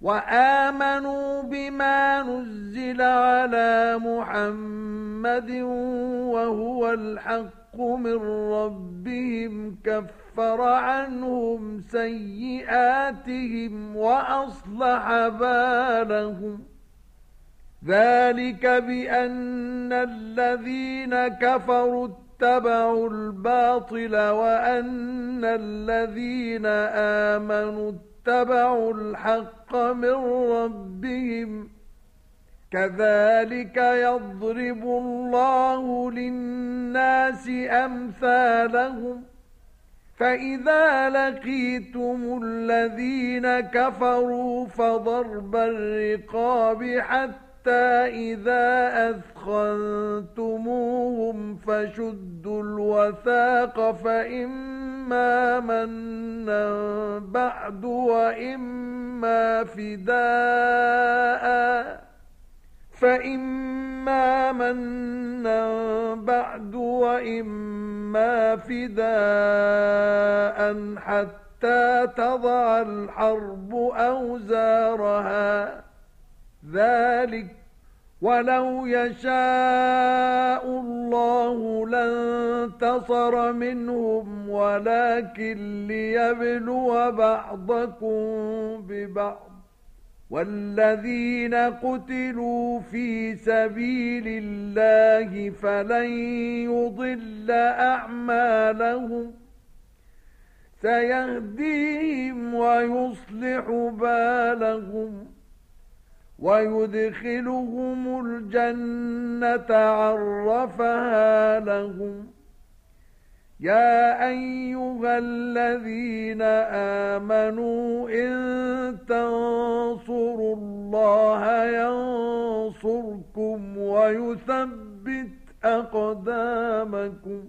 وآمنوا بما نزل على محمد وهو الحق من ربهم كفر عنهم سيئاتهم وأصلح بالهم. ذلك بأن الذين كفروا اتبعوا الباطل وأن الذين آمنوا الحق من ربهم كذلك يضرب الله للناس أمثالهم فإذا لقيتم الذين كفروا فضرب الرقاب حتى إذا أثخنتموهم فشدوا الوثاق فإما منا بعد وإما فداء فإما منا بعد وإما فداء حتى تضع الحرب أوزارها. ذلك ولو يشاء الله لانتصر منهم ولكن ليبلو بعضكم ببعض والذين قتلوا في سبيل الله فلن يضل أعمالهم سيهديهم ويصلح بالهم ويدخلهم الجنة عرفها لهم. يا أيها الذين آمنوا إن تنصروا الله ينصركم ويثبت أقدامكم.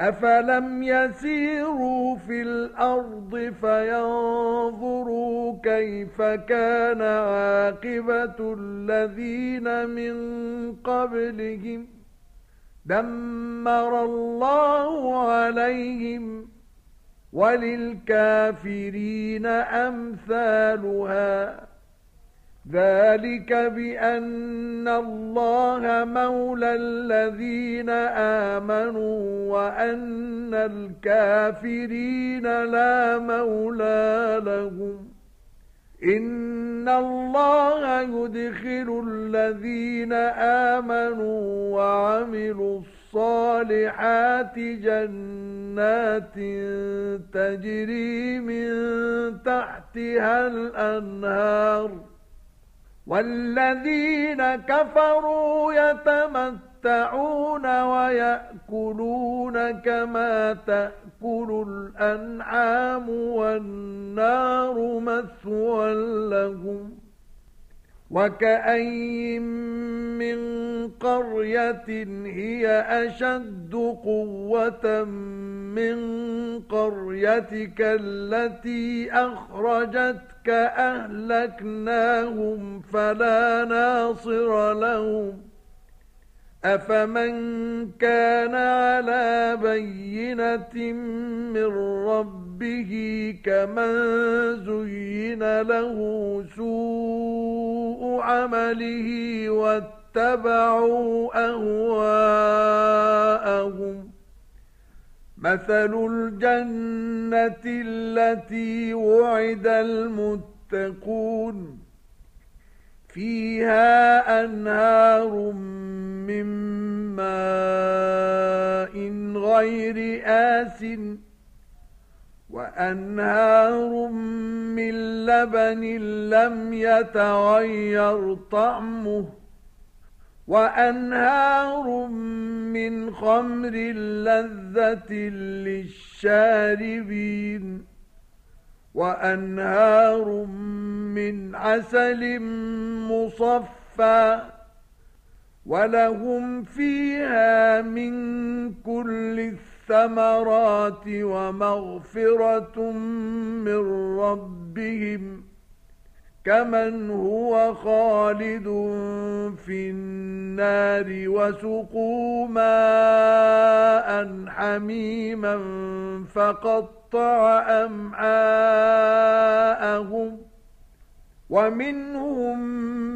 أفلم يسيروا في الأرض فينظروا كيف كان عاقبة الذين من قبلهم دمر الله عليهم وللكافرين أمثالها ذلك بأن الله مولى الذين آمنوا وأن الكافرين لا مولى لهم. إن الله يدخل الذين آمنوا وعملوا الصالحات جنات تجري من تحتها الأنهار. والذين كفروا يتمتعون ويأكلون كما تأكل الأنعام والنار مثوى لهم وكأي من قرية هي أشد قوة من قريتك التي أخرجتك أهلكناهم فلا ناصر لهم أفمن كان على بينة من ربه كمن زين له سوء عمله واتبعوا أهواءهم مثل الجنة التي وعد المتقون فيها أنهار من ماء غير آسٍ وأنهار من لبن لم يتغير طعمه وأنهار من خمر لذة للشاربين وأنهار من عسل مصفى ولهم فيها من كل الثمرات ومغفرة من ربهم كمن هو خالد في النار وسقوا ماء حميما فقطع أمعاءهم ومنهم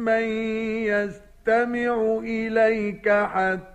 من يستمع إليك حتى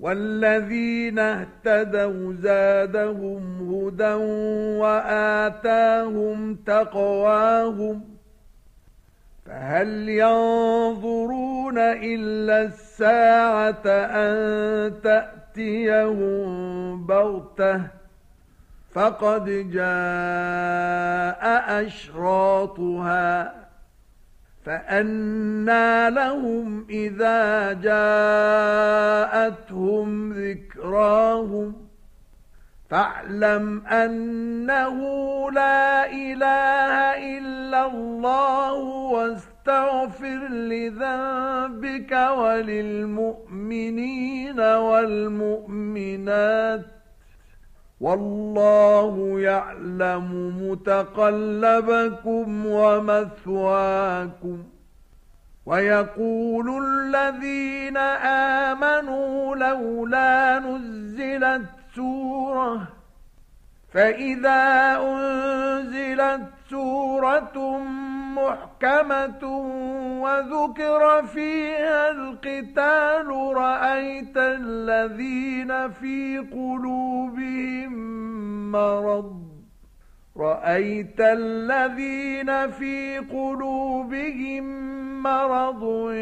والذين اهتدوا زادهم هدى وآتاهم تقواهم فهل ينظرون إلا الساعة أن تأتيهم بغتة فقد جاء أشراطها فأنا لهم إذا جاءتهم ذكراهم فاعلم أنه لا إله إلا الله واستغفر لذنبك وللمؤمنين والمؤمنات والله يعلم متقلبكم ومثواكم. ويقول الذين آمنوا لولا نزلت سورة فإذا أنزلت سورة محكمة وذكر فيها القتال رأيت الذين في قلوبهم مرض. رأيت الذين في قلوبهم مرض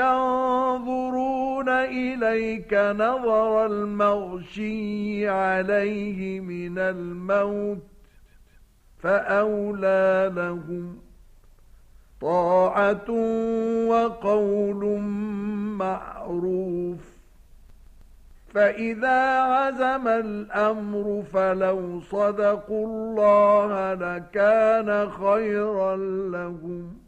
ينظرون إليك نظر المغشي عليه من الموت فأولى لهم طاعة وقول معروف فإذا عزم الأمر فلو صدقوا الله لكان خيرا لهم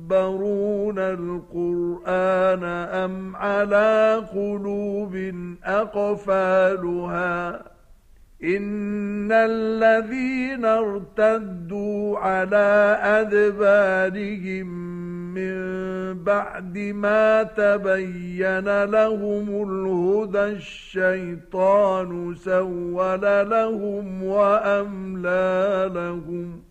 القرآن أم على قلوب أقفالها إن الذين ارتدوا على أدبارهم من بعد ما تبين لهم الهدى الشيطان سول لهم وأملى لهم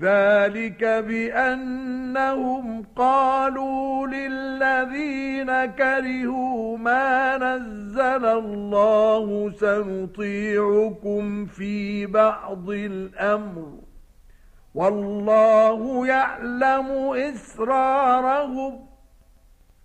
ذلك بأنهم قالوا للذين كرهوا ما نزل الله سنطيعكم في بعض الأمر. والله يعلم إسرارهم.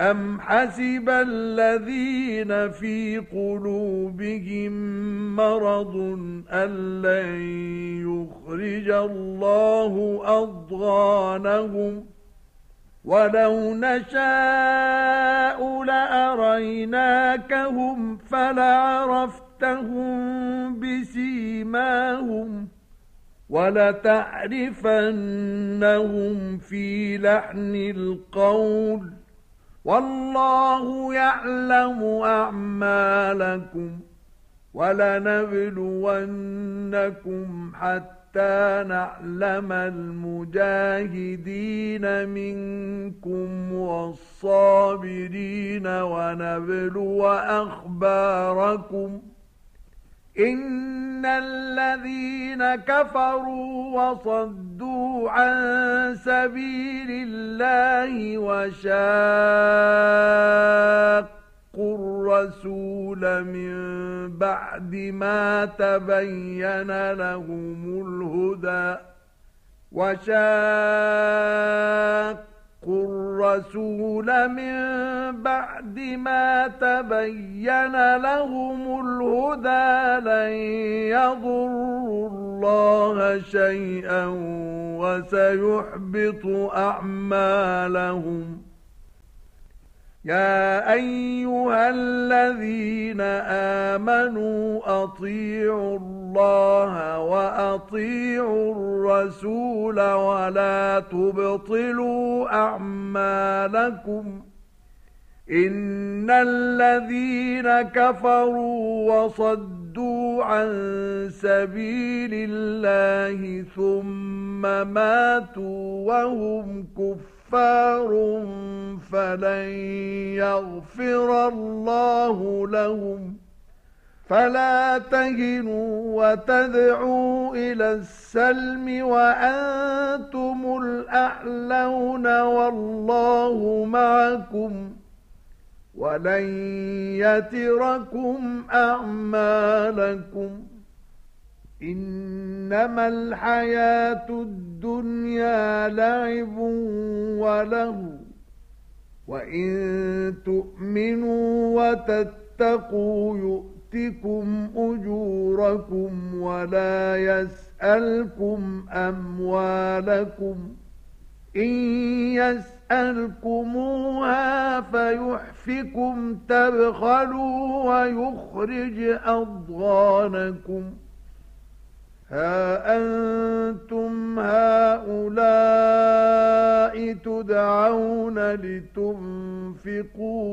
أم حسب الذين في قلوبهم مرض أن لن يخرج الله أضغانهم ۖ ولو نشاء لأريناكهم فلعرفتهم بسيماهم ولتعرفنهم في لحن القول والله يعلم أعمالكم ولنبلونكم حتى نعلم المجاهدين منكم والصابرين ونبلو أخباركم إن الذين كفروا وصدوا عن سبيل الله وشاقوا الرسول من بعد ما تبين لهم الهدى وشاقوا الرسول من بعد ما تبين لهم الهدى لن يضروا الله شيئا وسيحبط أعمالهم يا أيها الذين آمنوا أطيعوا الله وأطيعوا الرسول ولا تبطلوا أعمالكم إن الذين كفروا وصدوا عن سبيل الله ثم ماتوا وهم كفر كفار فلن يغفر الله لهم. فلا تهنوا وتدعوا إلى السلم وأنتم الأعلون والله معكم. ولن يتركم أعمالكم. إنما الحياة الدنيا لعب وله وإن تؤمنوا وتتقوا يؤتكم أجوركم ولا يسألكم أموالكم إن يسألكموها فيحفكم تبخلوا ويخرج أضغانكم ۖ. ها أنتم هؤلاء تدعون لتنفقوا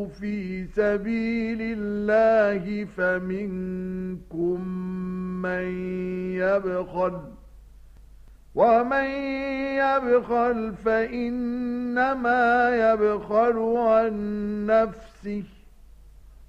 في سبيل الله فمنكم من يبخل ومن يبخل فإنما يبخل عن نفسه